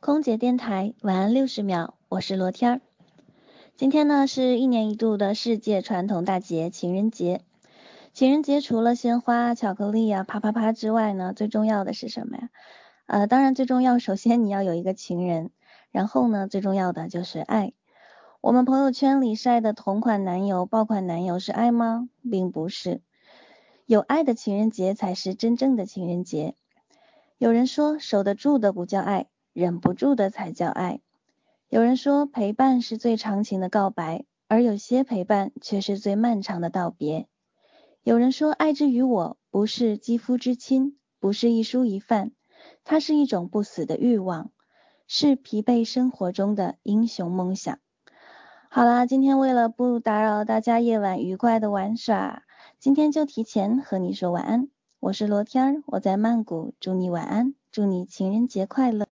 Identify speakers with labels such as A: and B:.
A: 空姐电台晚安六十秒，我是罗天儿。今天呢是一年一度的世界传统大节情人节。情人节除了鲜花、巧克力呀、啪啪啪之外呢，最重要的是什么呀？呃，当然最重要，首先你要有一个情人，然后呢，最重要的就是爱。我们朋友圈里晒的同款男友、爆款男友是爱吗？并不是，有爱的情人节才是真正的情人节。有人说，守得住的不叫爱。忍不住的才叫爱。有人说陪伴是最长情的告白，而有些陪伴却是最漫长的道别。有人说爱之于我不是肌肤之亲，不是一蔬一饭，它是一种不死的欲望，是疲惫生活中的英雄梦想。好啦，今天为了不打扰大家夜晚愉快的玩耍，今天就提前和你说晚安。我是罗天儿，我在曼谷，祝你晚安，祝你情人节快乐。